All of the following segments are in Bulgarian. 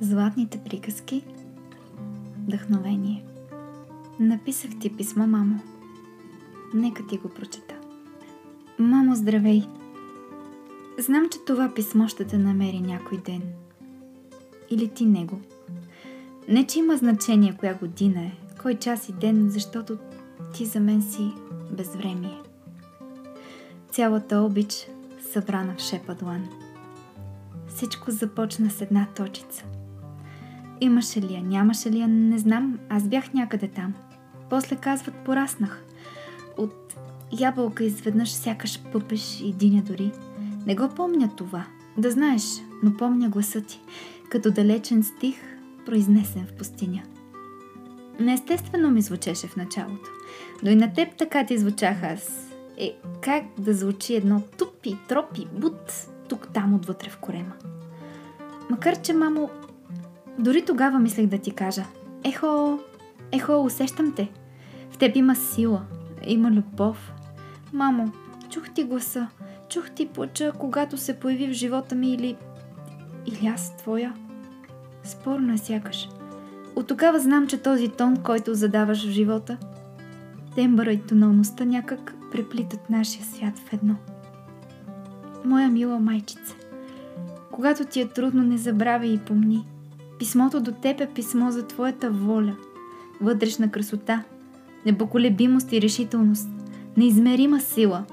Златните приказки Вдъхновение Написах ти писмо, мамо. Нека ти го прочета. Мамо, здравей! Знам, че това писмо ще те намери някой ден. Или ти него. Не, че има значение коя година е, кой час и ден, защото ти за мен си безвремие. Цялата обич събрана в шепа длан. Всичко започна с една точица. Имаше ли я, нямаше ли я, не знам, аз бях някъде там. После казват, пораснах. От ябълка изведнъж сякаш пъпеш и диня дори. Не го помня това, да знаеш, но помня гласа ти, като далечен стих, произнесен в пустиня. Неестествено ми звучеше в началото, но и на теб така ти звучах аз. Е, как да звучи едно тупи, тропи, бут, тук-там отвътре в корема. Макар, че, мамо, дори тогава мислех да ти кажа. Ехо, ехо, усещам те. В теб има сила, има любов. Мамо, чух ти гласа, чух ти плача, когато се появи в живота ми или... Или аз твоя. Спорно е сякаш. От тогава знам, че този тон, който задаваш в живота, тембъра и тоналността някак преплитат нашия свят в едно. Моя мила майчица, когато ти е трудно, не забравяй и помни. Писмото до теб е писмо за твоята воля, вътрешна красота, непоколебимост и решителност, неизмерима сила.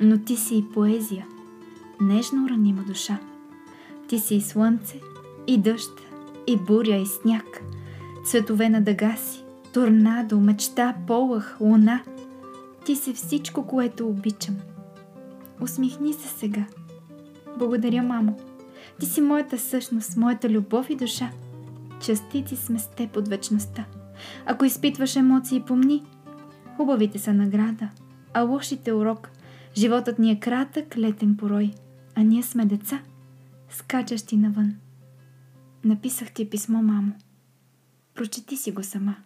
Но ти си и поезия, нежно ранима душа. Ти си и слънце, и дъжд, и буря, и сняг, цветове на дъга си, торнадо, мечта, полъх, луна. Ти си всичко, което обичам. Усмихни се сега. Благодаря, мамо. Ти си моята същност, моята любов и душа. Частици сме с теб от вечността. Ако изпитваш емоции, помни. Хубавите са награда, а лошите урок. Животът ни е кратък, летен порой, а ние сме деца, скачащи навън. Написах ти писмо, мамо. Прочети си го сама.